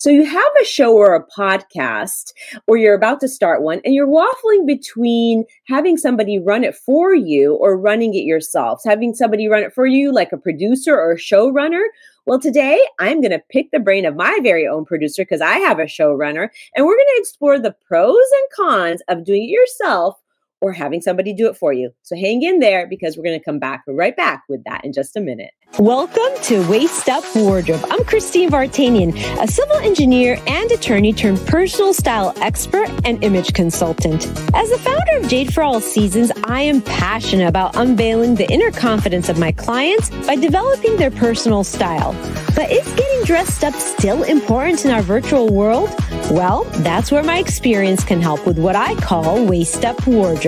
So you have a show or a podcast, or you're about to start one, and you're waffling between having somebody run it for you or running it yourself. Having somebody run it for you, like a producer or a showrunner. Well, today I'm going to pick the brain of my very own producer because I have a showrunner, and we're going to explore the pros and cons of doing it yourself or having somebody do it for you. So hang in there because we're going to come back right back with that in just a minute. Welcome to Waist Up Wardrobe. I'm Christine Vartanian, a civil engineer and attorney turned personal style expert and image consultant. As the founder of Jade for All Seasons, I am passionate about unveiling the inner confidence of my clients by developing their personal style. But is getting dressed up still important in our virtual world? Well, that's where my experience can help with what I call Waist Up Wardrobe.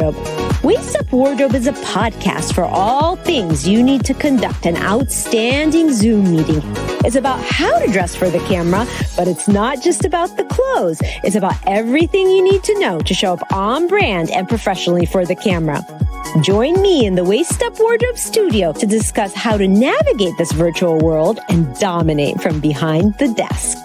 Waist Up Wardrobe is a podcast for all things you need to conduct an outstanding Zoom meeting. It's about how to dress for the camera, but it's not just about the clothes. It's about everything you need to know to show up on brand and professionally for the camera. Join me in the Waist Up Wardrobe studio to discuss how to navigate this virtual world and dominate from behind the desk.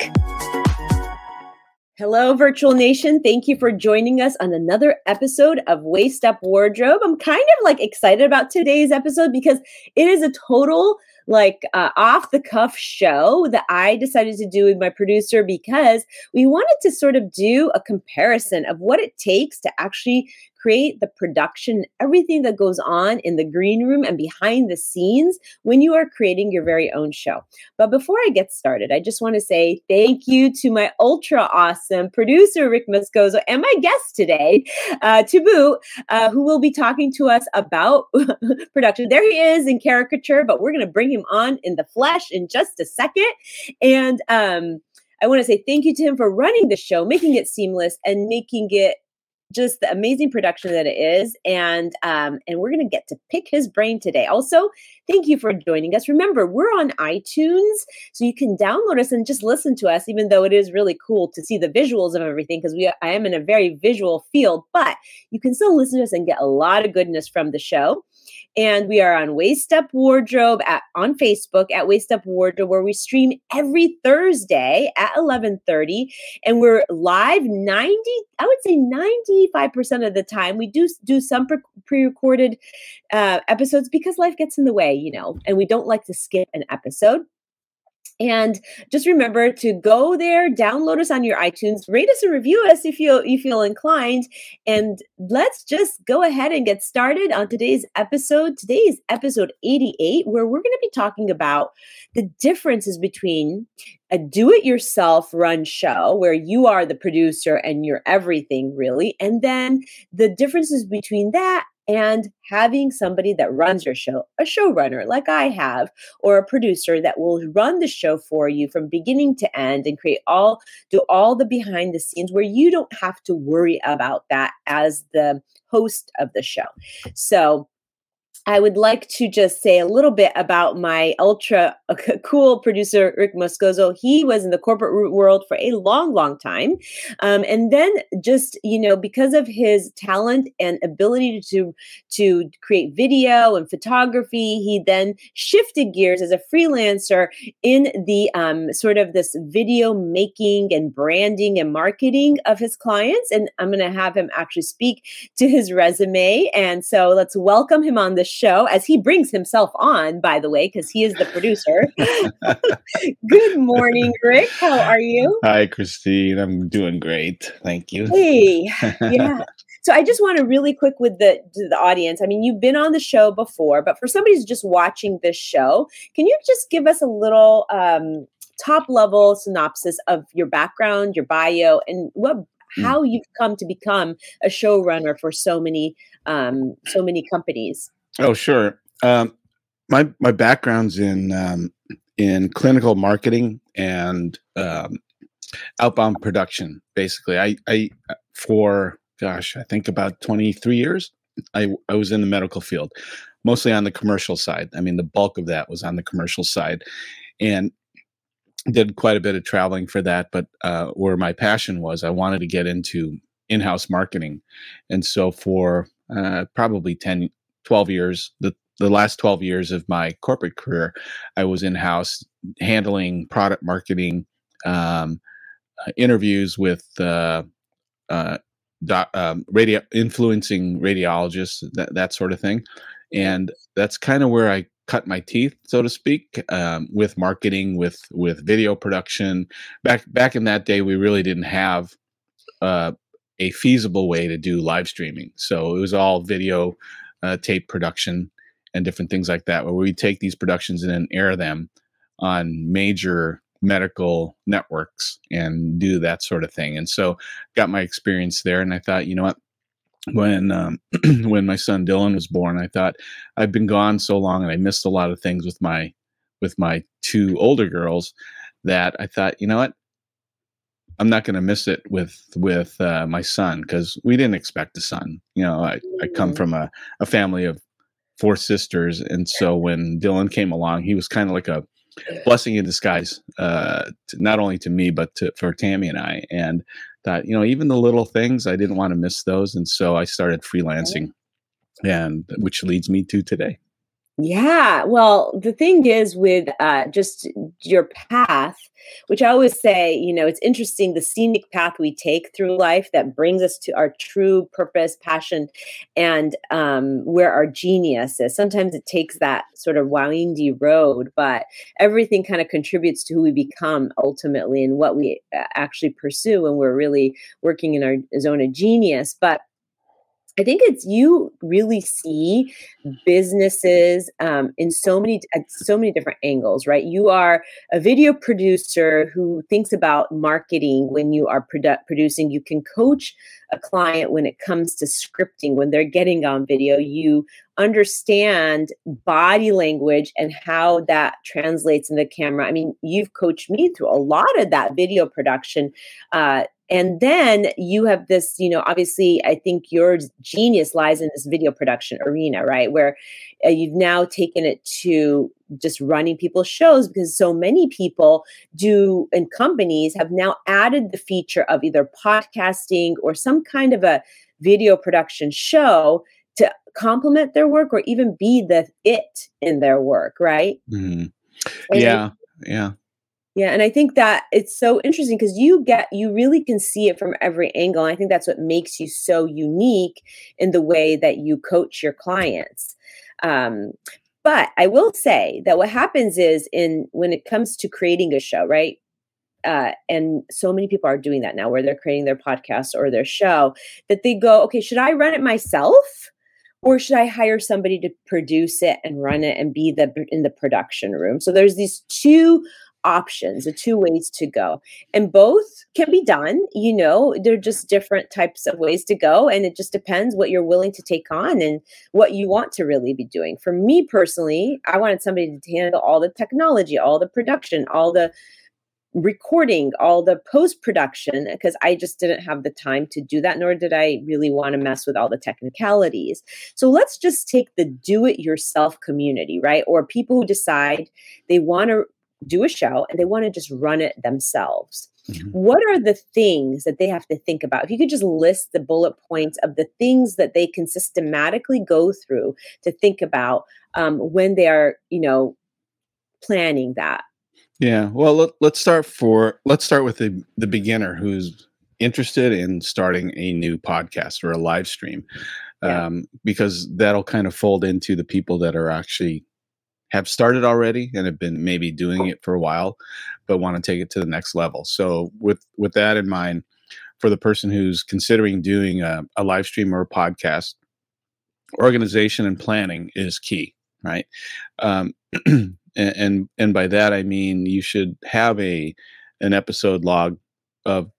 Hello, Virtual Nation. Thank you for joining us on another episode of Waist Up Wardrobe. I'm kind of like excited about today's episode because it is a total like uh, off the cuff show that I decided to do with my producer because we wanted to sort of do a comparison of what it takes to actually create the production, everything that goes on in the green room and behind the scenes when you are creating your very own show. But before I get started, I just want to say thank you to my ultra awesome producer, Rick Moscoso, and my guest today, uh, to uh, who will be talking to us about production. There he is in caricature, but we're going to bring him on in the flesh in just a second. And, um, I want to say thank you to him for running the show, making it seamless and making it just the amazing production that it is and um, and we're to get to pick his brain today. Also thank you for joining us. Remember we're on itunes so you can download us and just listen to us even though it is really cool to see the visuals of everything because we i am in a very visual field but you can still listen to us and get a lot of goodness from the show and we are on Waist Up Wardrobe at on Facebook at Waist Up Wardrobe, where we stream every Thursday at 11:30, and we're live 90, I would say 95% of the time. We do do some pre-recorded uh, episodes because life gets in the way, you know, and we don't like to skip an episode. And just remember to go there, download us on your iTunes, rate us and review us if you you feel inclined. And let's just go ahead and get started on today's episode. Today is episode 88, where we're going to be talking about the differences between a do-it-yourself run show where you are the producer and you're everything really, and then the differences between that and having somebody that runs your show, a showrunner like I have, or a producer that will run the show for you from beginning to end and create all, do all the behind the scenes where you don't have to worry about that as the host of the show. So, I would like to just say a little bit about my ultra cool producer, Rick Moscoso. He was in the corporate world for a long, long time. Um, and then just, you know, because of his talent and ability to, to create video and photography, he then shifted gears as a freelancer in the um, sort of this video making and branding and marketing of his clients. And I'm going to have him actually speak to his resume. And so let's welcome him on the show as he brings himself on, by the way, because he is the producer. Good morning, Rick. How are you? Hi, Christine. I'm doing great. Thank you. Hey, yeah. So I just want to really quick with the the audience. I mean, you've been on the show before, but for somebody who's just watching this show, can you just give us a little um, top level synopsis of your background, your bio, and what hmm. how you've come to become a showrunner for so many um, so many companies? Oh, sure. Um, my my background's in um, in clinical marketing and um, outbound production. Basically, I I for gosh, I think about twenty three years. I I was in the medical field, mostly on the commercial side. I mean, the bulk of that was on the commercial side, and did quite a bit of traveling for that. But uh, where my passion was, I wanted to get into in-house marketing, and so for uh, probably 10, 12 years, the the last 12 years of my corporate career, I was in house handling product marketing, um, uh, interviews with uh, uh, doc, um, radio influencing radiologists, that that sort of thing, and that's kind of where I cut my teeth, so to speak, um, with marketing, with with video production. Back back in that day, we really didn't have uh, a feasible way to do live streaming, so it was all video uh, tape production and different things like that, where we take these productions and then air them on major medical networks and do that sort of thing. And so got my experience there and I thought, you know what, when um, when my son Dylan was born, I thought I've been gone so long and I missed a lot of things with my with my two older girls that I thought, you know what, I'm not going to miss it with with uh, my son because we didn't expect a son. You know, I, I come mm-hmm. from a, a family of four sisters, and so when Dylan came along, he was kind of like a blessing in disguise, uh, to, not only to me but to, for Tammy and I. And that you know, even the little things, I didn't want to miss those, and so I started freelancing, and which leads me to today. Yeah. Well, the thing is with uh, just your path, which I always say, you know, it's interesting the scenic path we take through life that brings us to our true purpose, passion, and um, where our genius is. Sometimes it takes that sort of windy road, but everything kind of contributes to who we become ultimately and what we uh, actually pursue when we're really working in our zone of genius. But I think it's you really see businesses um, in so many at so many different angles, right? You are a video producer who thinks about marketing when you are produ- producing. You can coach a client when it comes to scripting when they're getting on video. You understand body language and how that translates in the camera. I mean, you've coached me through a lot of that video production. Uh, and then you have this you know obviously i think your genius lies in this video production arena right? Where uh, you've now taken it to just running people's shows because so many people do and companies have now added the feature of either podcasting or some kind of a video production show to complement their work or even be the it in their work right? Mm-hmm. yeah yeah yeah, and I think that it's so interesting because you get you really can see it from every angle. I think that's what makes you so unique in the way that you coach your clients. Um, but I will say that what happens is in when it comes to creating a show, right? Uh, and so many people are doing that now where they're creating their podcast or their show that they go, okay, should I run it myself? or should I hire somebody to produce it and run it and be the in the production room? So there's these two options, the two ways to go. And both can be done. You know, they're just different types of ways to go. And it just depends what you're willing to take on and what you want to really be doing. For me personally, I wanted somebody to handle all the technology, all the production, all the recording all the post production because I just didn't have the time to do that, nor did I really want to mess with all the technicalities. So let's just take the do it yourself community, right? Or people who decide they want to do a show and they want to just run it themselves. Mm-hmm. What are the things that they have to think about? If you could just list the bullet points of the things that they can systematically go through to think about um, when they are, you know, planning that. Yeah. Well, let, us start for let's start with the the beginner who's interested in starting a new podcast or a live stream, yeah. um, because that'll kind of fold into the people that are actually have started already and have been maybe doing it for a while but want to take it to the next level. So with with that in mind for the person who's considering doing a, a live stream or a podcast organization and planning is key right? Um, and, and and by that i mean you should have a an episode log of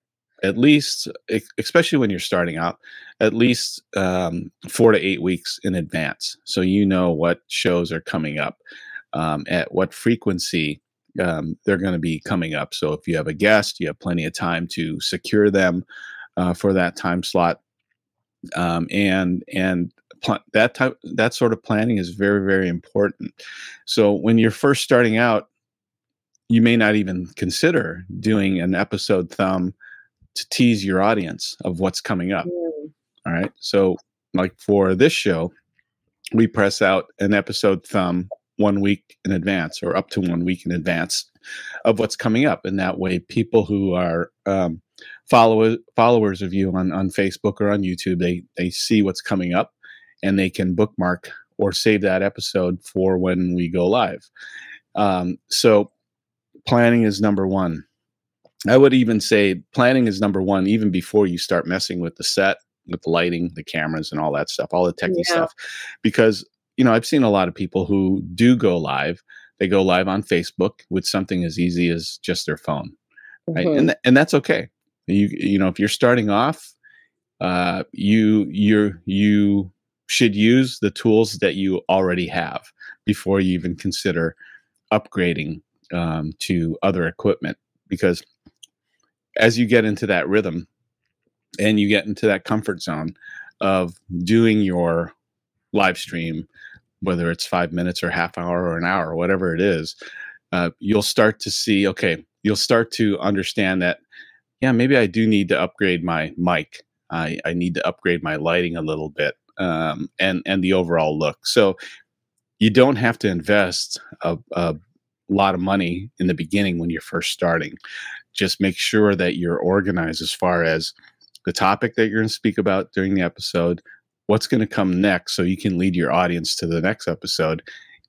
at least especially when you're starting out at least um, four to eight weeks in advance so you know what shows are coming up um, at what frequency um, they're going to be coming up. So if you have a guest you have plenty of time to secure them uh, for that time slot um, and and that type that sort of planning is very very important. So when you're first starting out you may not even consider doing an episode thumb to tease your audience of what's coming up. Mm. All right. So, like for this show, we press out an episode thumb one week in advance or up to one week in advance of what's coming up. And that way, people who are um, follow, followers of you on, on Facebook or on YouTube, they, they see what's coming up and they can bookmark or save that episode for when we go live. Um, so, planning is number one. I would even say planning is number one, even before you start messing with the set, with the lighting, the cameras, and all that stuff, all the techie yeah. stuff. Because, you know, I've seen a lot of people who do go live. They go live on Facebook with something as easy as just their phone. Right? Mm-hmm. And, th- and that's okay. You, you know, if you're starting off, uh, you, you're, you should use the tools that you already have before you even consider upgrading um, to other equipment because as you get into that rhythm and you get into that comfort zone of doing your live stream, whether it's five minutes or half hour or an hour, whatever it is, uh, you'll start to see, okay, you'll start to understand that, yeah, maybe I do need to upgrade my mic. I, I need to upgrade my lighting a little bit um, and, and the overall look. So you don't have to invest a, a lot of money in the beginning when you're first starting just make sure that you're organized as far as the topic that you're going to speak about during the episode, what's going to come next, so you can lead your audience to the next episode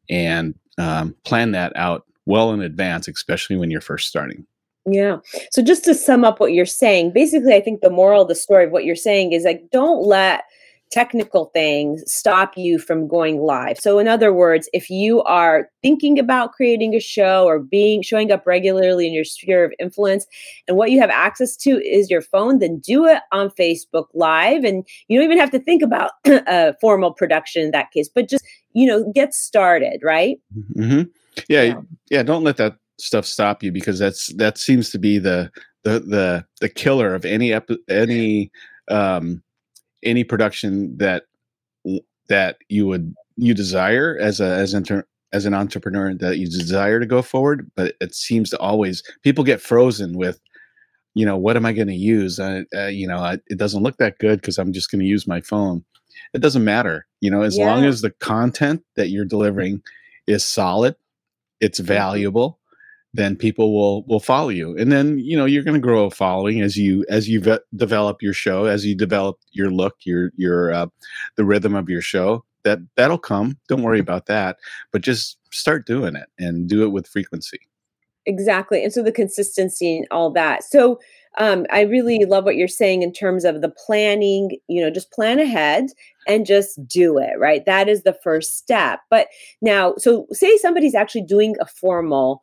and um, plan that out well in advance, especially when you're first starting. Yeah. So just to sum up what you're saying, basically, I think the moral of the story of what you're saying is like, don't let technical things stop you from going live. So in other words, if you are thinking about creating a show or being showing up regularly in your sphere of influence and what you have access to is your phone, then do it on Facebook live and you don't even have to think about a formal production in that case, but just, you know, get started, right? Mm-hmm. Yeah, yeah, yeah, don't let that stuff stop you because that's that seems to be the the the the killer of any any um any production that that you would you desire as a as inter, as an entrepreneur that you desire to go forward but it seems to always people get frozen with you know what am i going to use uh, uh, you know I, it doesn't look that good because i'm just going to use my phone it doesn't matter you know as yeah. long as the content that you're delivering is solid it's mm-hmm. valuable then people will will follow you. And then you know you're going to grow a following as you as you ve- develop your show as you develop your look your your uh, the rhythm of your show that that'll come. Don't worry about that. But just start doing it and do it with frequency. Exactly and so the consistency and all that. So um, i really love what you're saying in terms of the planning you know just plan ahead and just do it right? That is the first step. But now so say somebody's actually doing a formal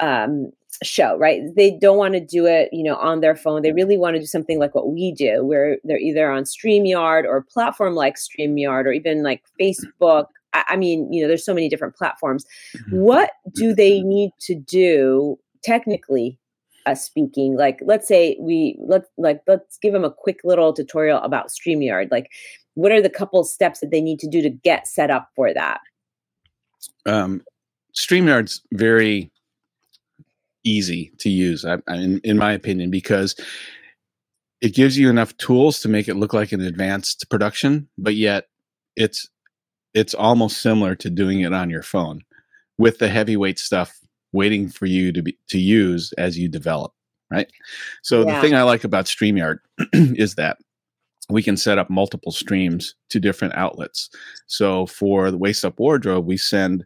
um, show, right? They don't want to do it, you know, on their phone. They really want to do something like what we do, where they're either on StreamYard or a platform like StreamYard or even like Facebook. I, I mean, you know, there's so many different platforms. Mm-hmm. What do they need to do technically uh, speaking like let's say we let like let's give them a quick little tutorial about StreamYard like what are the couple steps that they need to do to get set up for that um StreamYard's very easy to use, I, I, in, in my opinion, because it gives you enough tools to make it look like an advanced production, but yet it's it's almost similar to doing it on your phone with the heavyweight stuff waiting for you to be to use as you develop right so yeah. the thing i like about streamyard is that we can set up multiple streams to different outlets so for the waist up wardrobe we send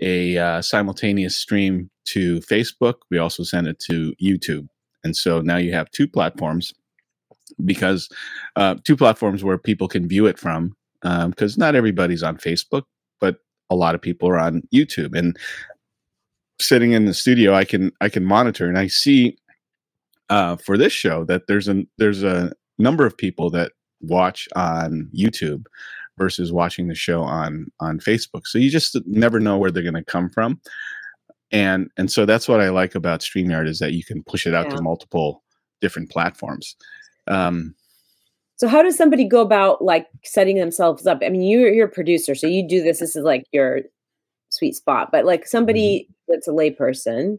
a uh, simultaneous stream to Facebook. We also send it to YouTube. And so now you have two platforms because uh, two platforms where people can view it from because um, not everybody's on Facebook, but a lot of people are on YouTube. And sitting in the studio, I can I can monitor and I see uh, for this show that there's a there's a number of people that watch on YouTube versus watching the show on on Facebook. So you just never know where they're going to come from. And and so that's what I like about StreamYard is that you can push it out yeah. to multiple different platforms. Um, so how does somebody go about like setting themselves up? I mean, you're you're a producer, so you do this. This is like your sweet spot. But like somebody mm-hmm. that's a layperson,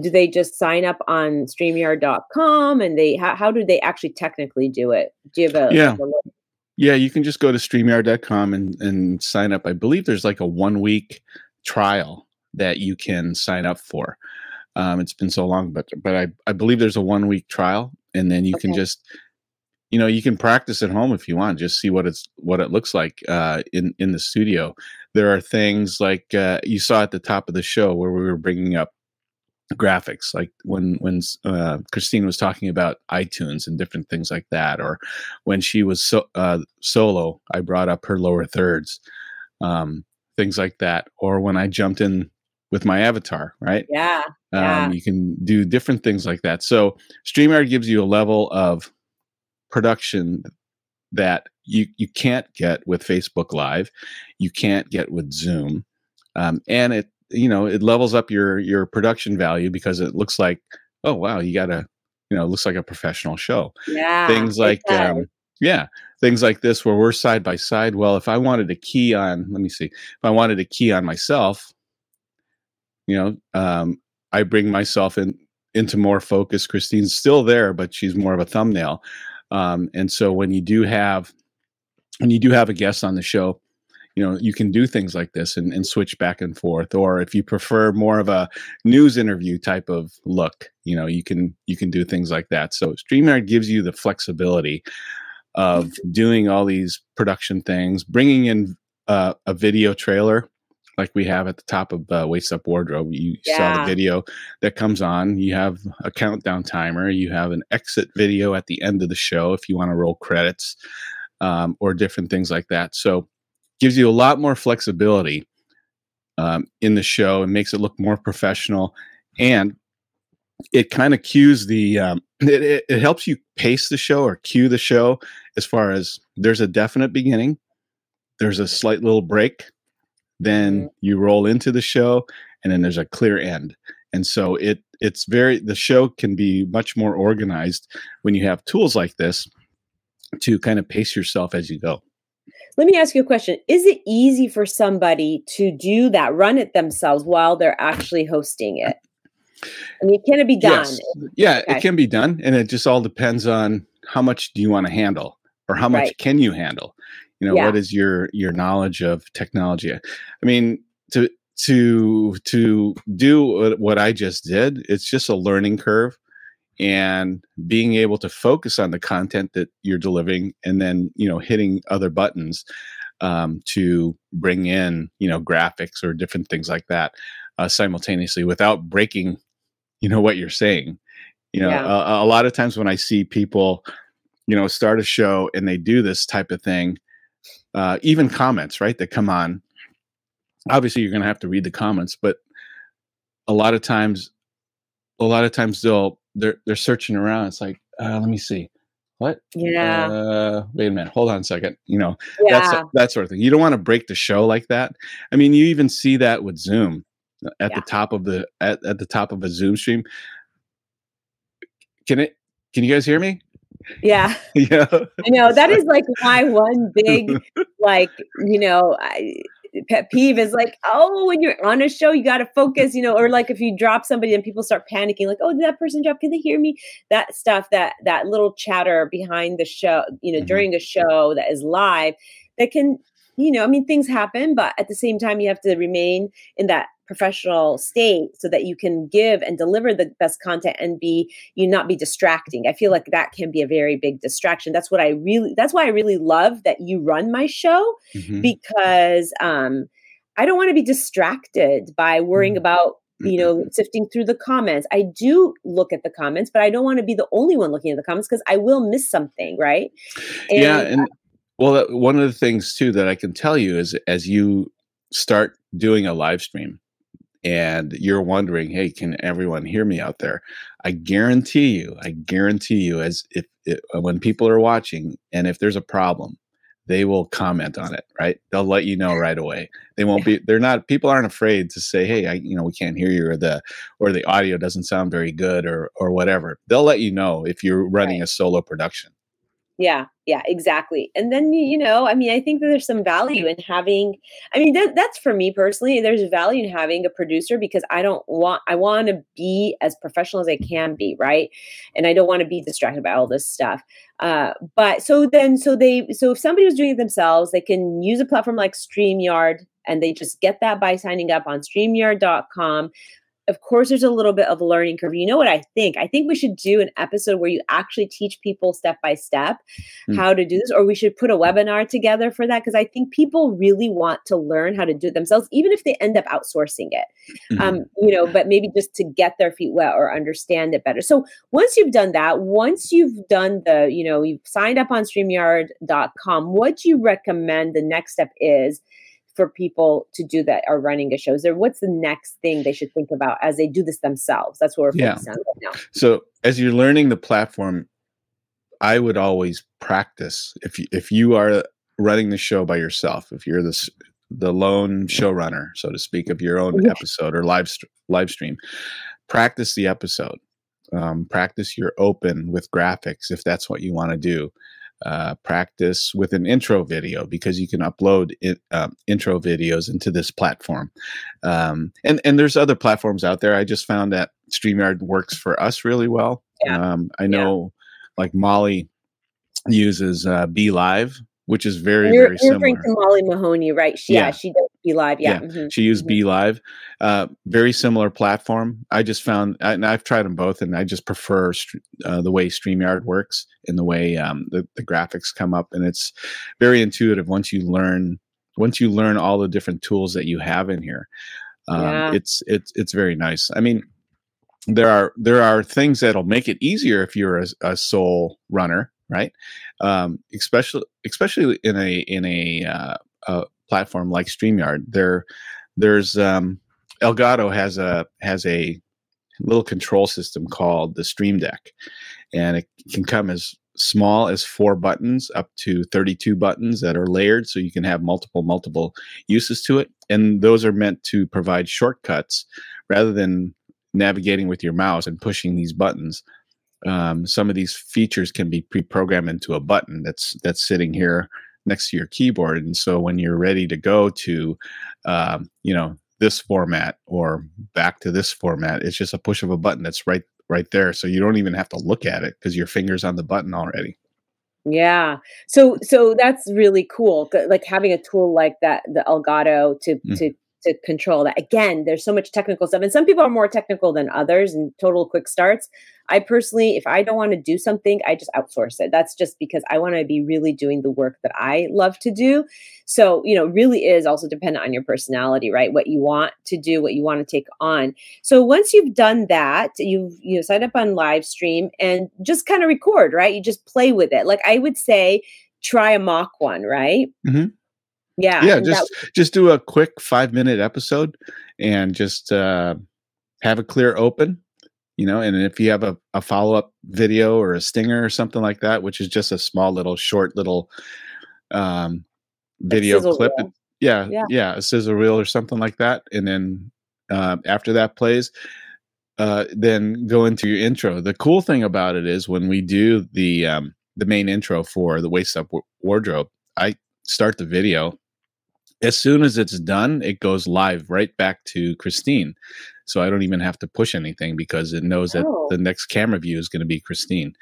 do they just sign up on streamyard.com and they how, how do they actually technically do it do you have a yeah Yeah, you can just go to streamyard.com and, and sign up. I believe there's like a one week trial that you can sign up for. Um, it's been so long, but but I, I believe there's a one week trial, and then you okay. can just you know you can practice at home if you want just see what it's what it looks like uh, in in the studio there are things like uh, you saw at the top of the show where we were bringing up graphics like when when uh, christine was talking about itunes and different things like that or when she was so, uh, solo i brought up her lower thirds um, things like that or when i jumped in with my avatar right yeah, yeah. Um, you can do different things like that so streamyard gives you a level of production that you you can't get with Facebook Live, you can't get with Zoom, um, and it you know it levels up your your production value because it looks like oh wow you got a you know looks like a professional show. Yeah, things like um, yeah things like this where we're side by side. Well, if I wanted to key on, let me see, if I wanted to key on myself, you know, um, I bring myself in into more focus. Christine's still there, but she's more of a thumbnail. Um, and so when you do have when you do have a guest on the show, you know you can do things like this and, and switch back and forth. Or if you prefer more of a news interview type of look, you know you can you can do things like that. So Streamyard gives you the flexibility of doing all these production things, bringing in uh, a video trailer like we have at the top of uh, Waist Up Wardrobe. You yeah. saw the video that comes on. You have a countdown timer. You have an exit video at the end of the show if you want to roll credits um, or different things like that. So gives you a lot more flexibility um, in the show and makes it look more professional. And it kind of cues the um, it, it, it helps you pace the show or cue the show as far as there's a definite beginning there's a slight little break then mm-hmm. you roll into the show and then there's a clear end and so it it's very the show can be much more organized when you have tools like this to kind of pace yourself as you go let me ask you a question is it easy for somebody to do that run it themselves while they're actually hosting it i mean can it be done yes. yeah okay. it can be done and it just all depends on how much do you want to handle or how much right. can you handle you know yeah. what is your your knowledge of technology i mean to to to do what i just did it's just a learning curve and being able to focus on the content that you're delivering and then you know hitting other buttons um, to bring in you know graphics or different things like that uh, simultaneously without breaking you know what you're saying you know yeah. a, a lot of times when i see people you know start a show and they do this type of thing uh, even comments, right, that come on. Obviously, you're going to have to read the comments, but a lot of times, a lot of times they'll they're they're searching around. It's like, uh, let me see, what? Yeah. Uh, wait a minute. Hold on a second. You know, yeah. that's that sort of thing. You don't want to break the show like that. I mean, you even see that with Zoom at yeah. the top of the at, at the top of a Zoom stream. Can it? Can you guys hear me? Yeah. Yeah. I know that is like my one big, like, you know, I, pet peeve is like, oh, when you're on a show, you got to focus, you know, or like if you drop somebody and people start panicking, like, oh, did that person drop? Can they hear me? That stuff, that that little chatter behind the show, you know, mm-hmm. during a show that is live, that can, you know, I mean, things happen, but at the same time, you have to remain in that professional state so that you can give and deliver the best content and be you not be distracting i feel like that can be a very big distraction that's what i really that's why i really love that you run my show mm-hmm. because um i don't want to be distracted by worrying mm-hmm. about you know mm-hmm. sifting through the comments i do look at the comments but i don't want to be the only one looking at the comments because i will miss something right and, yeah and well one of the things too that i can tell you is as you start doing a live stream and you're wondering, hey, can everyone hear me out there? I guarantee you, I guarantee you, as if, if uh, when people are watching and if there's a problem, they will comment on it, right? They'll let you know right away. They won't be. They're not. People aren't afraid to say, "Hey, I, you know, we can't hear you," or the, or the audio doesn't sound very good, or or whatever. They'll let you know if you're running right. a solo production. Yeah, yeah, exactly. And then you know, I mean, I think that there's some value in having. I mean, that, that's for me personally. There's value in having a producer because I don't want. I want to be as professional as I can be, right? And I don't want to be distracted by all this stuff. Uh, but so then, so they, so if somebody was doing it themselves, they can use a platform like Streamyard, and they just get that by signing up on Streamyard.com of course there's a little bit of a learning curve you know what i think i think we should do an episode where you actually teach people step by step mm. how to do this or we should put a webinar together for that because i think people really want to learn how to do it themselves even if they end up outsourcing it mm-hmm. um, you know but maybe just to get their feet wet or understand it better so once you've done that once you've done the you know you've signed up on streamyard.com what do you recommend the next step is for people to do that are running a show? Is there what's the next thing they should think about as they do this themselves? That's what we're yeah. focused on right now. So as you're learning the platform, I would always practice if you, if you are running the show by yourself, if you're the the lone showrunner, so to speak, of your own yeah. episode or live live stream, practice the episode. Um, practice your open with graphics if that's what you want to do uh, practice with an intro video because you can upload it, uh, intro videos into this platform. Um, and and there's other platforms out there. I just found that Streamyard works for us really well. Yeah. Um, I know, yeah. like Molly uses uh, BeLive, which is very you're, very similar. You're to Molly Mahoney, right? She, yeah. yeah, she does BeLive. Yeah, yeah. Mm-hmm. she used mm-hmm. BeLive. Uh, very similar platform. I just found, and I've tried them both, and I just prefer uh, the way Streamyard works and the way um, the, the graphics come up, and it's very intuitive once you learn once you learn all the different tools that you have in here. Um, yeah. It's it's it's very nice. I mean, there are there are things that'll make it easier if you're a, a sole runner right? Um, especially especially in a in a, uh, a platform like Streamyard, there there's um, Elgato has a has a little control system called the Stream Deck, and it can come as small as four buttons up to 32 buttons that are layered so you can have multiple multiple uses to it and those are meant to provide shortcuts rather than navigating with your mouse and pushing these buttons um, some of these features can be pre-programmed into a button that's that's sitting here next to your keyboard. And so when you're ready to go to um, you know this format or back to this format it's just a push of a button that's right right there. So you don't even have to look at it because your fingers on the button already. Yeah. So so that's really cool like having a tool like that the elgato to mm. to to control that. Again, there's so much technical stuff, and some people are more technical than others and total quick starts. I personally, if I don't want to do something, I just outsource it. That's just because I want to be really doing the work that I love to do. So, you know, really is also dependent on your personality, right? What you want to do, what you want to take on. So once you've done that, you've you know signed up on live stream and just kind of record, right? You just play with it. Like I would say, try a mock one, right? Mm-hmm yeah yeah just that- just do a quick five minute episode and just uh, have a clear open you know and if you have a, a follow-up video or a stinger or something like that which is just a small little short little um, video clip yeah, yeah. yeah a sizzle reel or something like that and then uh, after that plays uh, then go into your intro. The cool thing about it is when we do the um, the main intro for the waist up wardrobe i start the video as soon as it's done, it goes live right back to Christine. So I don't even have to push anything because it knows that oh. the next camera view is going to be Christine.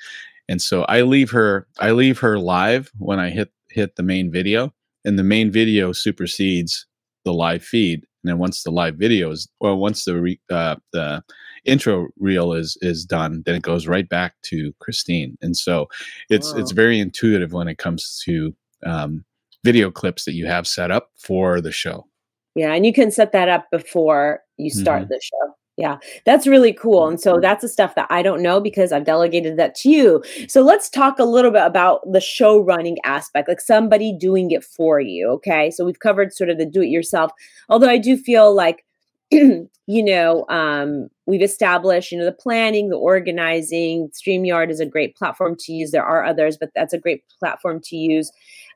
And so I leave her I leave her live when I hit hit the main video and the main video supersedes the live feed. And then once the live video is well once the re, uh, the intro reel is is done, then it goes right back to Christine. And so it's it's very intuitive when it comes to um, video clips that you have set up for the show. Yeah, and you can set that up before you start mm-hmm. the show. Yeah, that's really cool. And so that's the stuff that I don't know because I've delegated that to you. So let's talk a little bit about the show running aspect, like somebody doing it for you. Okay. So we've covered sort of the do it yourself. Although I do feel like, you know, um, we've established, you know, the planning, the organizing. StreamYard is a great platform to use. There are others, but that's a great platform to use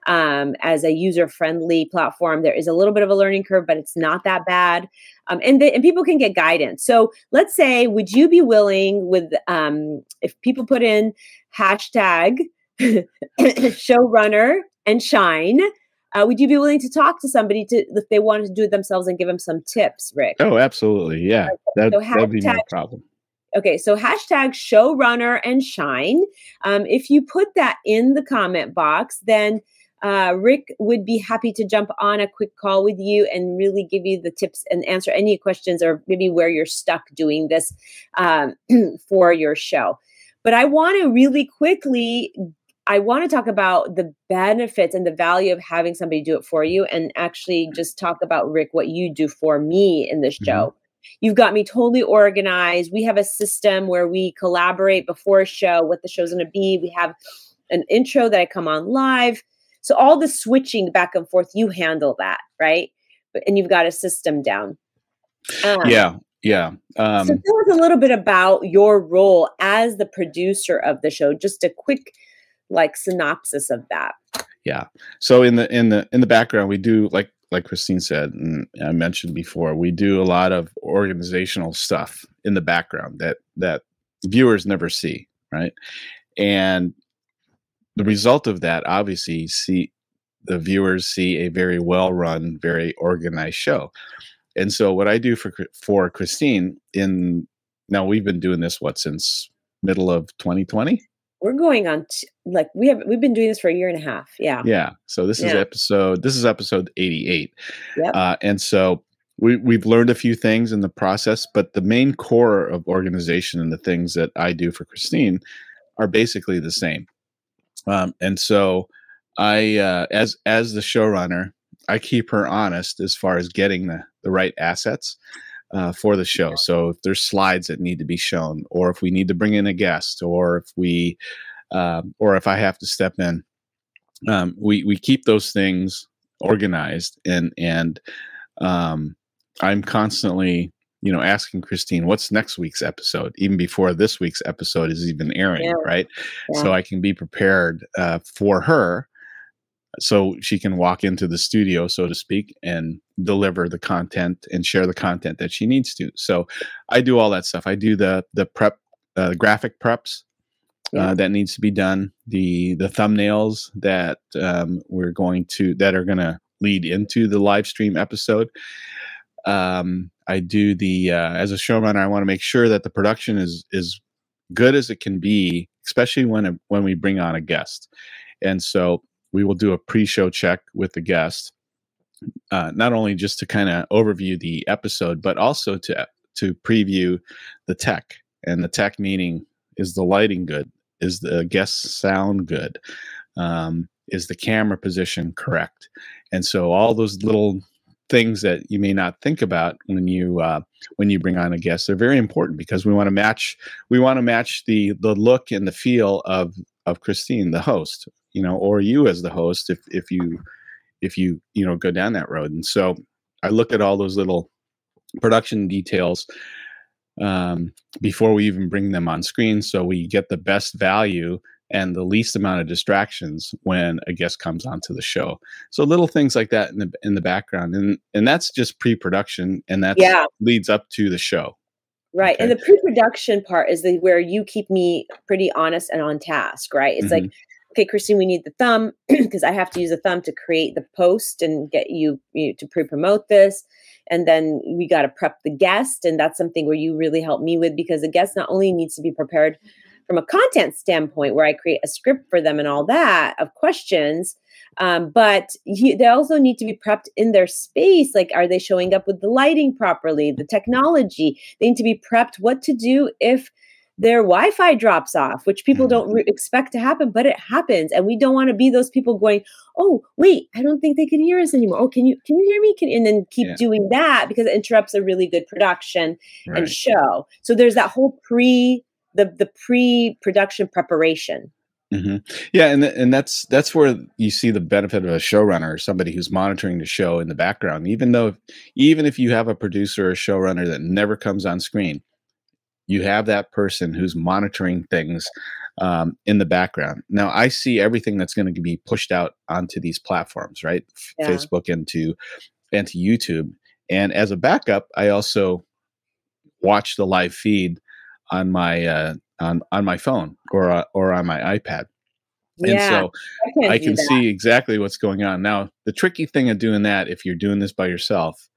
um, as a user friendly platform. There is a little bit of a learning curve, but it's not that bad. Um, and, the, and people can get guidance. So let's say, would you be willing with um, if people put in hashtag showrunner and shine. Uh, would you be willing to talk to somebody to if they wanted to do it themselves and give them some tips, Rick? Oh, absolutely. Yeah, that, so that'd be no problem. Okay, so hashtag showrunner and shine. Um, if you put that in the comment box, then uh, Rick would be happy to jump on a quick call with you and really give you the tips and answer any questions or maybe where you're stuck doing this um, for your show. But I want to really quickly I want to talk about the benefits and the value of having somebody do it for you and actually just talk about, Rick, what you do for me in this mm-hmm. show. Mm-hmm. You've got me totally organized. We have a system where we collaborate before a show, what the show's going to be. We have an intro that I come on live. So all the switching back and forth, you handle that, right? And you've got a system down. Um, yeah, yeah. Um, so tell us a little bit about your role as the producer of the show. Just a quick like synopsis of that. Yeah. So in the in the in the background, we do like like Christine said, and I mentioned before, we do a lot of organizational stuff in the background that that viewers never see, right? And the result of that, obviously, see the viewers see a very well run, very organized show. And so, what I do for for Christine in now we've been doing this what since middle of 2020 we're going on t- like we have we've been doing this for a year and a half yeah. Yeah so this is episode this is episode 88 yep. uh, and so we, we've learned a few things in the process but the main core of organization and the things that i do for christine are basically the same um, and so i uh, as as the showrunner i keep her honest as far as getting the, the right assets uh, for the show. So if there's slides that need to be shown, or if we need to bring in a guest, or if we, uh, or if I have to step in, um, we we keep those things organized, and and um, I'm constantly you know asking Christine what's next week's episode, even before this week's episode is even airing, yeah. right? Yeah. So I can be prepared uh, for her so she can walk into the studio so to speak and deliver the content and share the content that she needs to so i do all that stuff i do the the prep uh, graphic preps uh, yeah. uh, that needs to be done the the thumbnails that um, we're going to that are going to lead into the live stream episode um, i do the uh, as a showrunner i want to make sure that the production is is good as it can be especially when when we bring on a guest and so we will do a pre-show check with the guest, uh, not only just to kind of overview the episode, but also to to preview the tech. And the tech meaning is the lighting good? Is the guest sound good? Um, is the camera position correct? And so all those little things that you may not think about when you uh, when you bring on a guest. They're very important because we want to match we want to match the the look and the feel of of Christine, the host, you know, or you as the host, if if you if you you know go down that road. And so I look at all those little production details um, before we even bring them on screen, so we get the best value and the least amount of distractions when a guest comes onto the show. So little things like that in the in the background, and and that's just pre-production, and that yeah. leads up to the show. Right. Okay. And the pre-production part is the where you keep me pretty honest and on task, right? It's mm-hmm. like, okay, Christine, we need the thumb because I have to use the thumb to create the post and get you, you to pre-promote this. And then we got to prep the guest. And that's something where you really help me with because the guest not only needs to be prepared from a content standpoint where I create a script for them and all that of questions, um, but he, they also need to be prepped in their space. Like, are they showing up with the lighting properly, the technology? They need to be prepped what to do if their Wi-Fi drops off, which people don't re- expect to happen, but it happens, and we don't want to be those people going, "Oh, wait, I don't think they can hear us anymore." Oh, can you can you hear me? Can, and then keep yeah. doing that because it interrupts a really good production right. and show. So there's that whole pre the the pre-production preparation. Mm-hmm. Yeah, and and that's that's where you see the benefit of a showrunner, or somebody who's monitoring the show in the background. Even though, even if you have a producer or a showrunner that never comes on screen, you have that person who's monitoring things um, in the background. Now, I see everything that's going to be pushed out onto these platforms, right? Yeah. Facebook and to and to YouTube. And as a backup, I also watch the live feed on my uh, on on my phone or uh, or on my iPad. And Yeah, so I I can see exactly what's going on. Now, the tricky thing of doing that, if you're doing this by yourself,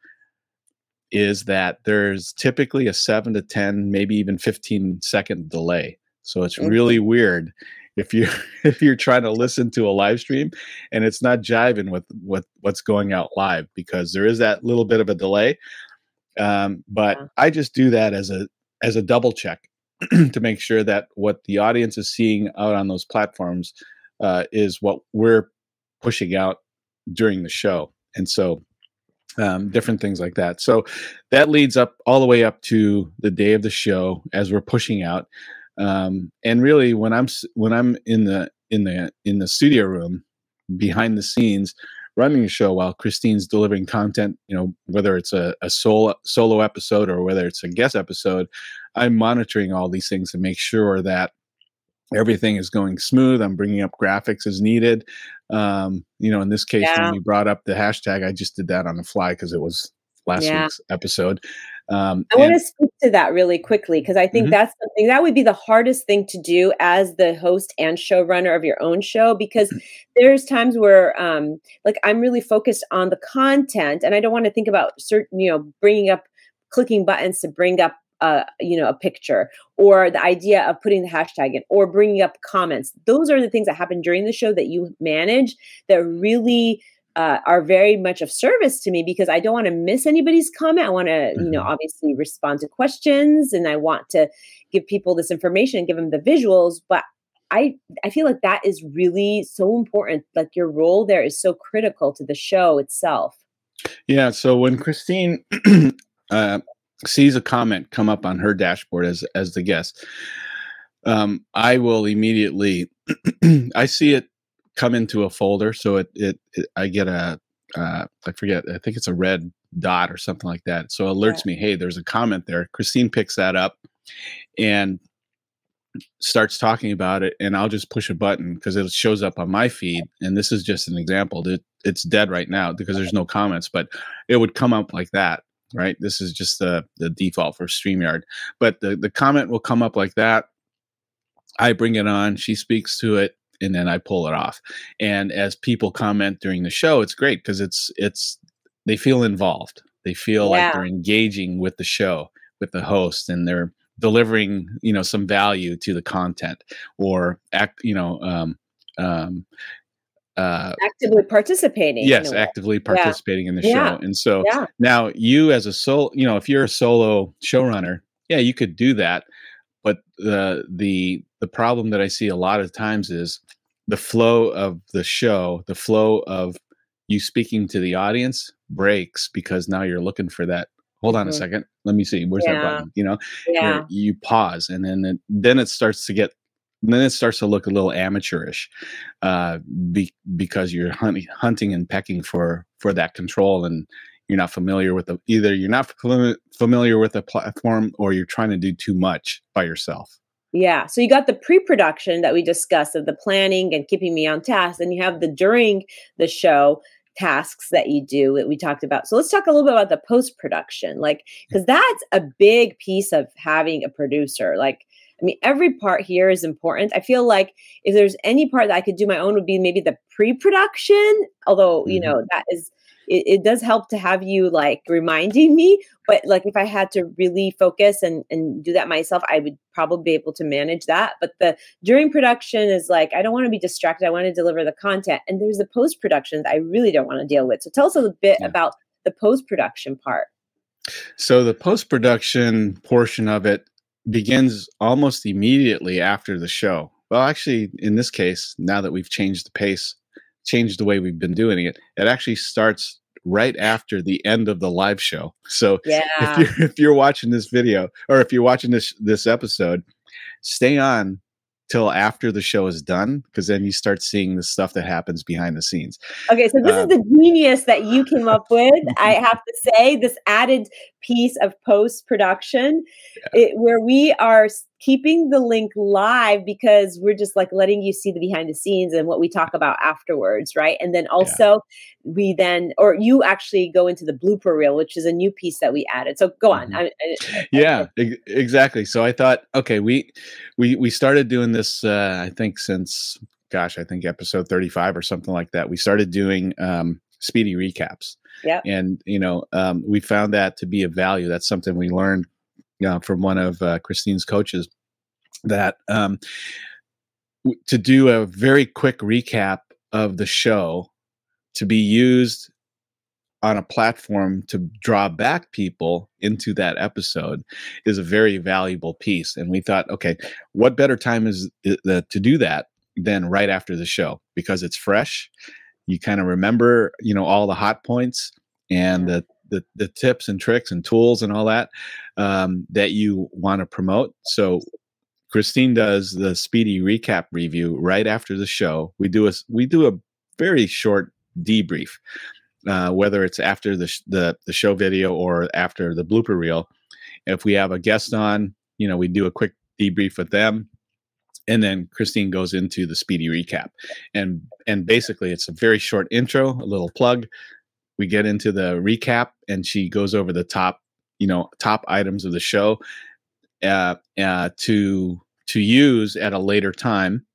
is that there's typically a seven to 10, maybe even 15 second delay. So it's Mhm. really weird if you if you're trying to listen to a live stream and it's not jiving with what what's going out live because there is that little bit of a delay. Um, but Yeah. I just do that as a as a double check to make sure that what the audience is seeing out on those platforms uh, is what we're pushing out during the show. And so um, different things like that. So that leads up all the way up to the day of the show as we're pushing out. Um, and really, when I'm when I'm in the in the in the studio room behind the scenes running the show while Christine's delivering content, you know, whether it's a, a solo solo episode or whether it's a guest episode, I'm monitoring all these things to make sure that everything is going smooth. I'm bringing up graphics as needed. Um, you know, in this case, Yeah. when we brought up the hashtag, I just did that on the fly because it was last Yeah. week's episode. Um, I want to speak to that really quickly because I think Mhm. that's something that would be the hardest thing to do as the host and showrunner of your own show because Mm. there's times where um like I'm really focused on the content and I don't want to think about certain you know bringing up clicking buttons to bring up uh you know a picture or the idea of putting the hashtag in or bringing up comments those are the things that happen during the show that you manage that really uh, are very much of service to me because I don't want to miss anybody's comment. I want to, you know, Mhm. obviously respond to questions and I want to give people this information and give them the visuals. But I, I feel like that is really so important. Like your role there is so critical to the show itself. Yeah. So when Christine uh, sees a comment come up on her dashboard as as the guest, um, I will immediately I see it come into a folder. So it it, it I get a uh, I forget I think it's a red dot or something like that. So it alerts me, hey, there's a comment there. Christine picks that up and starts talking about it and I'll just push a button because it shows up on my feed and this is just an example it, it's dead right now because there's no comments but it would come up like that right this is just the the default for StreamYard but the the comment will come up like that I bring it on she speaks to it and then I pull it off and as people comment during the show it's great because it's it's they feel involved they feel like they're engaging with the show with the host and they're delivering you know some value to the content or act you know um um uh Actively participating. yes actively participating in the Yeah. show and so Yeah. now you as a solo you know if you're a solo showrunner yeah you could do that but the the the problem that i see a lot of times is the flow of the show the flow of you speaking to the audience breaks because now you're looking for that hold on a Mhm. second let me see where's that button you know Yeah. you're- you pause and then it, then it starts to get then it starts to look a little amateurish uh, be, because you're hunting, hunting and pecking for for that control and you're not familiar with the either you're not familiar with the platform or you're trying to do too much by yourself Yeah. So you got the pre-production that we discussed of the planning and keeping me on task. and you have the during the show tasks that you do that we talked about. So let's talk a little bit about the post-production. Like, because that's a big piece of having a producer. Like, I mean, every part here is important. I feel like if there's any part that I could do my own would be maybe the pre-production, although, you Mhm. know, that is it, it does help to have you like reminding me but like if i had to really focus and and do that myself i would probably be able to manage that but the during production is like i don't want to be distracted i want to deliver the content and there's the post production that i really don't want to deal with so tell us a little bit Yeah. about the post production part so the post-production portion of it begins almost immediately after the show well actually in this case now that we've changed the pace changed the way we've been doing it. It actually starts right after the end of the live show. So yeah. if you're if you're watching this video or if you're watching this this episode stay on till after the show is done because then you start seeing the stuff that happens behind the scenes. Okay so this um, is the genius that you came up with i have to say this added piece of post production where we are keeping the link live because we're just like letting you see the behind the scenes and what we talk about afterwards right and then also we then or you actually go into the blooper reel which is a new piece that we added so go on Mhm. I, I, yeah e- exactly so i thought okay we we we started doing this uh i think since gosh, I think episode 35 or something like that, we started doing um, speedy recaps. Yeah. And, you know, um, we found that to be a value. That's something we learned uh, from one of uh, Christine's coaches that um, w- to do a very quick recap of the show to be used on a platform to draw back people into that episode is a very valuable piece. And we thought okay what better time is uh, to do that than right after the show? Because it's fresh you kind of remember you know all the hot points and the the, the tips and tricks and tools and all that um, that you want to promote so christine does the speedy recap review right after the show we do a we do a very short debrief uh, whether it's after the, sh- the the show video or after the blooper reel. If we have a guest on, you know, we do a quick debrief with them, and then Christine goes into the speedy recap, and and basically it's a very short intro, a little plug. We get into the recap, and she goes over the top, you know, top items of the show, uh, uh, to to use at a later time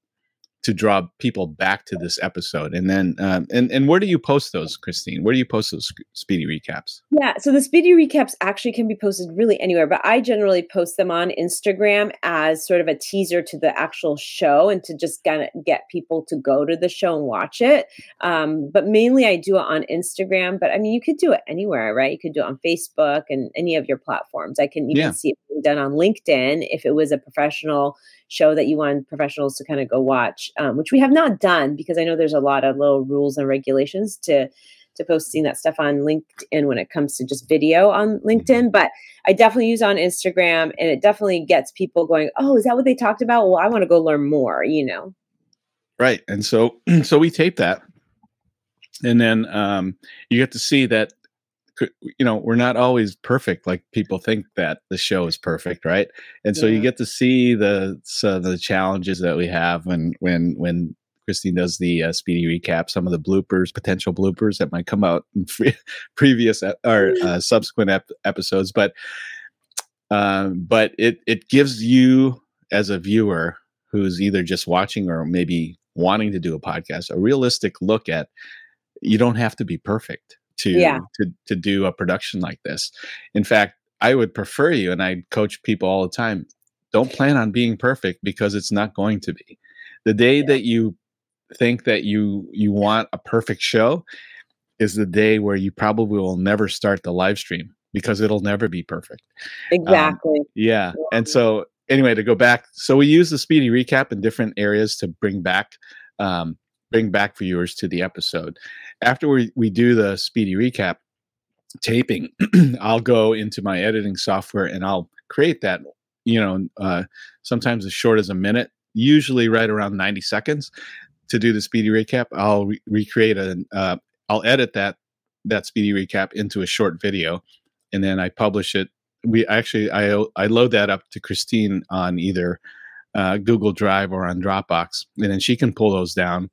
to draw people back to this episode. And then, um, and and where do you post those, Christine? Where do you post those speedy recaps? Yeah, so the speedy recaps actually can be posted really anywhere, but I generally post them on Instagram as sort of a teaser to the actual show and to just kind of get people to go to the show and watch it. Um, but mainly I do it on Instagram, but I mean, you could do it anywhere, right? You could do it on Facebook and any of your platforms. I can even Yeah. see it being done on LinkedIn if it was a professional show that you want professionals to kind of go watch, um, which we have not done because I know there's a lot of little rules and regulations to to posting that stuff on LinkedIn when it comes to just video on LinkedIn. But I definitely use it on Instagram, and it definitely gets people going. Oh, is that what they talked about? Well, I want to go learn more. You know. Right. And so, so we tape that, and then um, you get to see that. You know, we're not always perfect. Like people think that the show is perfect, right? And so you get to see the so the challenges that we have when when when Christine does the uh, speedy recap, some of the bloopers, potential bloopers that might come out in pre- previous or uh, subsequent ep- episodes. But um, but it it gives you as a viewer who's either just watching or maybe wanting to do a podcast a realistic look at you don't have to be perfect to Yeah. to to do a production like this. In fact, I would prefer you and I coach people all the time. Don't plan on being perfect because it's not going to be. The day that you think that you you want a perfect show is the day where you probably will never start the live stream because it'll never be perfect. Exactly. Yeah. And so anyway, to go back, so we use the speedy recap in different areas to bring back um, bring back viewers to the episode. After we, we do the speedy recap taping, I'll go into my editing software and I'll create that, you know, uh, sometimes as short as a minute, usually right around 90 seconds to do the speedy recap. I'll re- recreate an, uh, I'll edit that, that speedy recap into a short video and then I publish it we actually I I load that up to Christine on either uh, Google Drive or on Dropbox, and then she can pull those down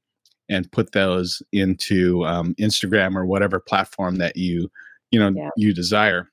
and put those into um, Instagram or whatever platform that you you know Yeah. you desire.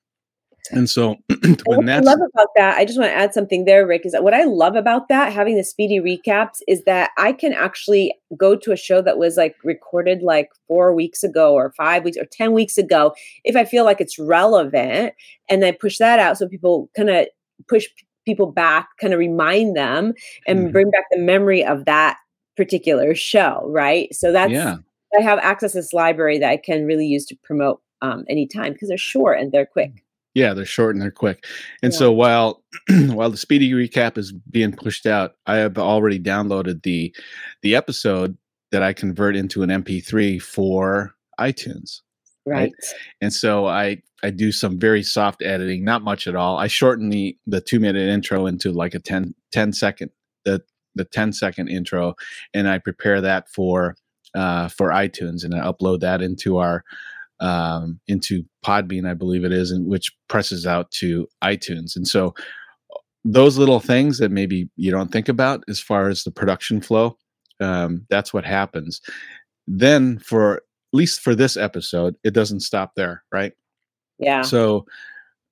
And so when what I that's love about that, I just want to add something there, Rick, is that what I love about that, having the speedy recaps, is that I can actually go to a show that was like recorded like four weeks ago or five weeks or 10 weeks ago if I feel like it's relevant and then push that out so people kind of push people back, kind of remind them and Mhm. bring back the memory of that particular show, right? So that's, yeah I have access to this library that I can really use to promote um, anytime because they're short and they're quick. Yeah, they're short and they're quick. And Yeah. so while while the speedy recap is being pushed out, I have already downloaded the the episode that I convert into an MP3 for iTunes. Right. Right. And so I I do some very soft editing, not much at all. I shorten the the 2 minute intro into like a 10 10 second the the 10 second intro and I prepare that for uh for iTunes and I upload that into our um into Podbean I believe it is and which presses out to iTunes. And so those little things that maybe you don't think about as far as the production flow um that's what happens. Then for at least for this episode, it doesn't stop there, right? Yeah. So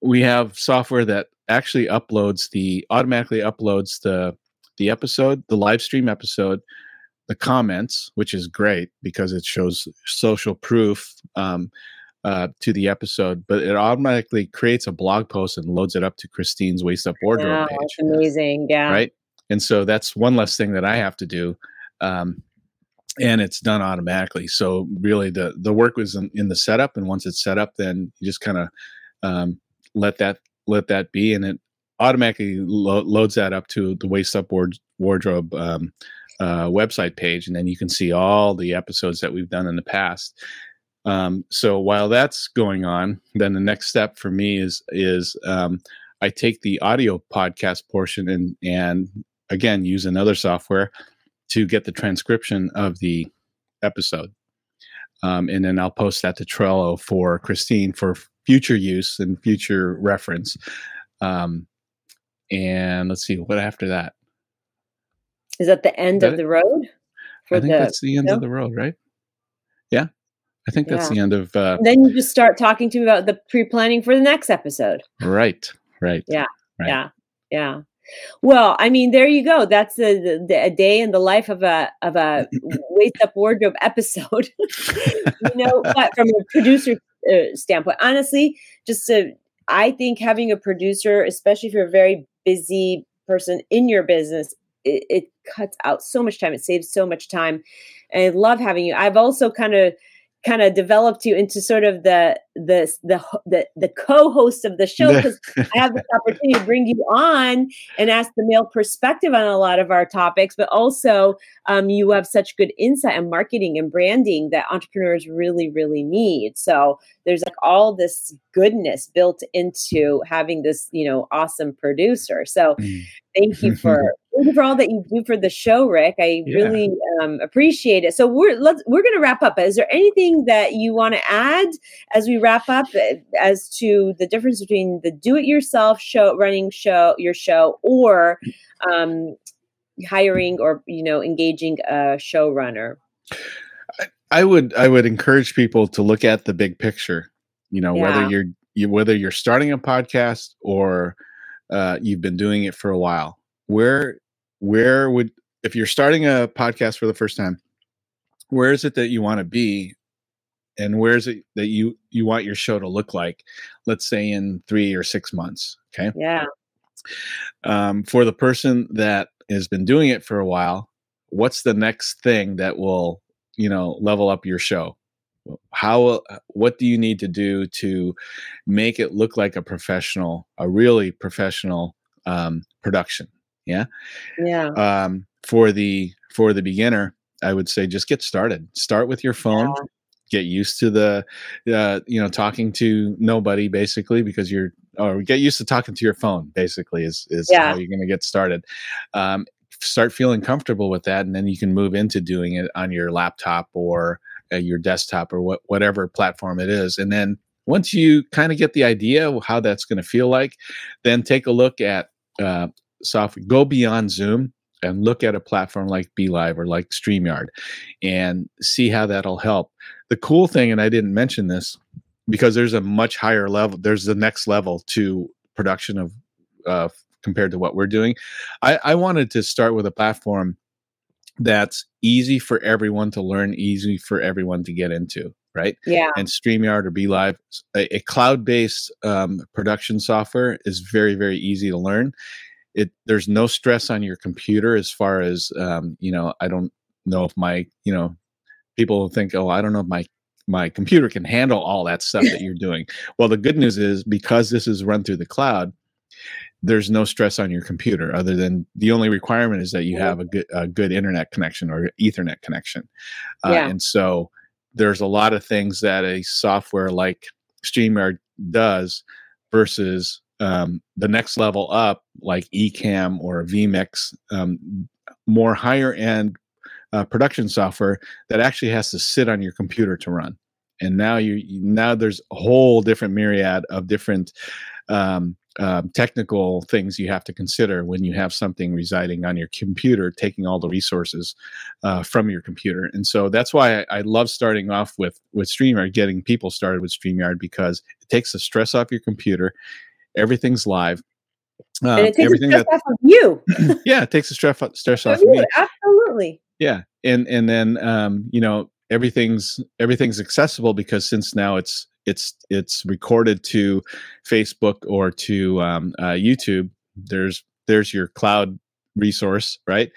we have software that actually uploads the automatically uploads the the episode, the live stream episode the comments, which is great because it shows social proof um, uh, to the episode, but it automatically creates a blog post and loads it up to Christine's Waist Up Wardrobe Wow, page. that's amazing. Yeah. Right. And so that's one less thing that I have to do. Um, and it's done automatically. So really the, the work was in, in the setup. And once it's set up, then you just kind of um, let that, let that be. And it automatically lo- loads that up to the Waist up ward- wardrobe um, uh, website page. And then you can see all the episodes that we've done in the past. Um, so while that's going on, then the next step for me is, is um, I take the audio podcast portion and, and again, use another software to get the transcription of the episode. Um, and then I'll post that to Trello for Christine for future use and future reference. Um, and let's see what after that. Is that the end That of it? the road? I think the- that's the end no? of the road, right? Yeah, I think that's Yeah. the end of. Uh, then you just start talking to me about the pre-planning for the next episode. right, right. Yeah. Right. Yeah. Yeah. Well, I mean, there you go. That's a, the, a day in the life of a of a waist up wardrobe episode. you know, but from a producer uh, standpoint, honestly, just to, I think having a producer, especially if you're a very busy person in your business, it, it cuts out so much time. It saves so much time, and I love having you. I've also kind of kind of developed you into sort of the the the the, the co-host of the show because I have this opportunity to bring you on and ask the male perspective on a lot of our topics, but also um, you have such good insight on marketing and branding that entrepreneurs really, really need. So there's like all this goodness built into having this, you know, awesome producer. So Mm. thank you for thank you for all that you do for the show, Rick. I Yeah. really um, appreciate it. So we're let's we're going to wrap up. Is there anything that you want to add as we wrap up uh, as to the difference between the do-it-yourself show running show your show or um, hiring or you know engaging a showrunner? I would I would encourage people to look at the big picture. You know, Yeah. whether you're you, whether you're starting a podcast or uh, you've been doing it for a while. Where where would if you're starting a podcast for the first time, where is it that you want to be, and where is it that you you want your show to look like? Let's say in three or six months. Okay Yeah, um, for the person that has been doing it for a while what's the next thing that will you know level up your show how what do you need to do to make it look like a professional a really professional um, production yeah. Yeah, um, for the for the beginner i would say just get started. Start with your phone. Get used to the uh, you know talking to nobody basically because you're or get used to talking to your phone basically is is Yeah. how you're going to get started. Um, start feeling comfortable with that and then you can move into doing it on your laptop or uh, your desktop or what whatever platform it is and then once you kind of get the idea of how that's going to feel like then take a look at uh, software go beyond zoom and look at a platform like BeLive or like StreamYard and see how that'll help. The cool thing, and I didn't mention this because there's a much higher level, there's the next level to production of uh, compared to what we're doing. I, I wanted to start with a platform that's easy for everyone to learn, easy for everyone to get into, right? yeah, and StreamYard or BeLive, a, a cloud-based um, production software is very, very easy to learn. It there's no stress on your computer as far as um, you know. I don't know if my you know people think, oh, I don't know if my my computer can handle all that stuff that you're doing. Well, the good news is because this is run through the cloud, there's no stress on your computer other than the only requirement is that you have a good a good internet connection or ethernet connection uh, Yeah. and so there's a lot of things that a software like StreamYard does versus um, the next level up like eCamm or vmix um, more higher end uh, production software that actually has to sit on your computer to run and now you now there's a whole different myriad of different um, um, technical things you have to consider when you have something residing on your computer, taking all the resources uh, from your computer. And so that's why I, I love starting off with with StreamYard, getting people started with StreamYard because it takes the stress off your computer. Everything's live. Um, and it takes everything the stress that off of you. yeah, it takes the stress stress off of me. Absolutely. Yeah, and and then um, you know everything's everything's accessible because since now it's it's it's recorded to Facebook or to um, uh, YouTube. There's there's your cloud resource, right?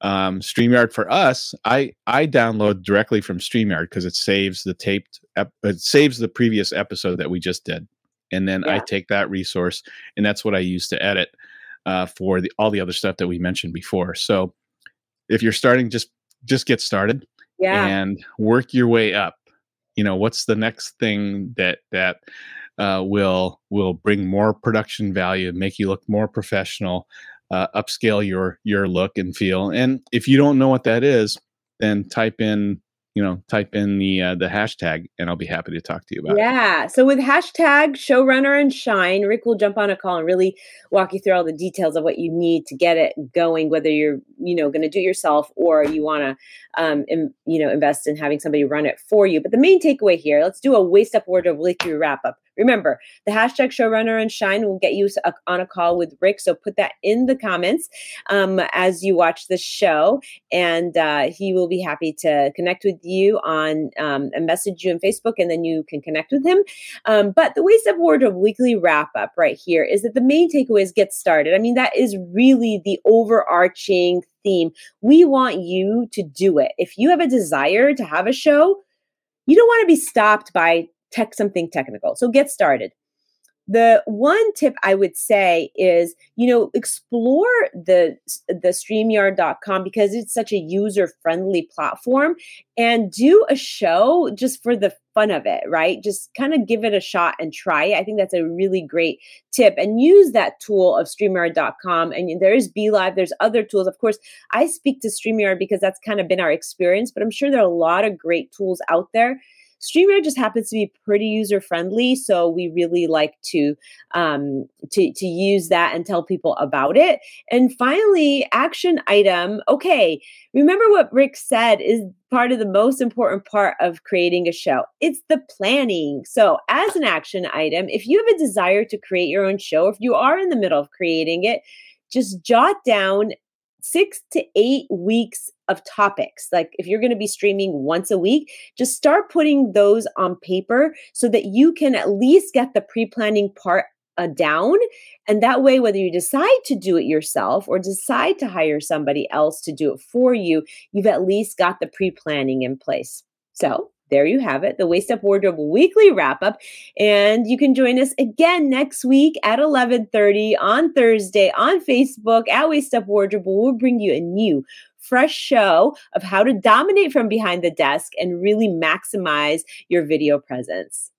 Um, StreamYard for us, I I download directly from StreamYard because it saves the taped ep- it saves the previous episode that we just did, and then yeah. I take that resource and that's what I use to edit uh, for the all the other stuff that we mentioned before. So if you're starting, just just get started, yeah, and work your way up. You know, what's the next thing that that uh, will will bring more production value, make you look more professional, uh, upscale your your look and feel. And if you don't know what that is, then type in you know type in the uh, the hashtag and i'll be happy to talk to you about yeah. it yeah so with hashtag showrunner and shine rick will jump on a call and really walk you through all the details of what you need to get it going whether you're you know going to do it yourself or you want to um in, you know invest in having somebody run it for you but the main takeaway here let's do a waist up wardrobe weekly wrap up Remember, the hashtag showrunner and shine will get you on a call with Rick. So put that in the comments um, as you watch the show, and uh, he will be happy to connect with you on um, and message you on Facebook, and then you can connect with him. Um, but the waist Up Wardrobe weekly wrap up right here is that the main takeaway is get started. I mean, that is really the overarching theme. We want you to do it. If you have a desire to have a show, you don't want to be stopped by tech something technical. So get started. The one tip I would say is, you know, explore the the streamyard.com because it's such a user-friendly platform and do a show just for the fun of it, right? Just kind of give it a shot and try it. I think that's a really great tip and use that tool of streamyard.com. And there is BeLive, there's other tools. Of course, I speak to StreamYard because that's kind of been our experience, but I'm sure there are a lot of great tools out there StreamYard just happens to be pretty user friendly, so we really like to um, to to use that and tell people about it. And finally, action item. Okay, remember what Rick said is part of the most important part of creating a show. It's the planning. So, as an action item, if you have a desire to create your own show, if you are in the middle of creating it, just jot down six to eight weeks of topics. Like if you're going to be streaming once a week, just start putting those on paper so that you can at least get the pre planning part uh, down. And that way, whether you decide to do it yourself or decide to hire somebody else to do it for you, you've at least got the pre planning in place. So there you have it, the Waist Up Wardrobe weekly wrap up. And you can join us again next week at 11:30 on Thursday on Facebook at Waist Up Wardrobe. We'll bring you a new fresh show of how to dominate from behind the desk and really maximize your video presence.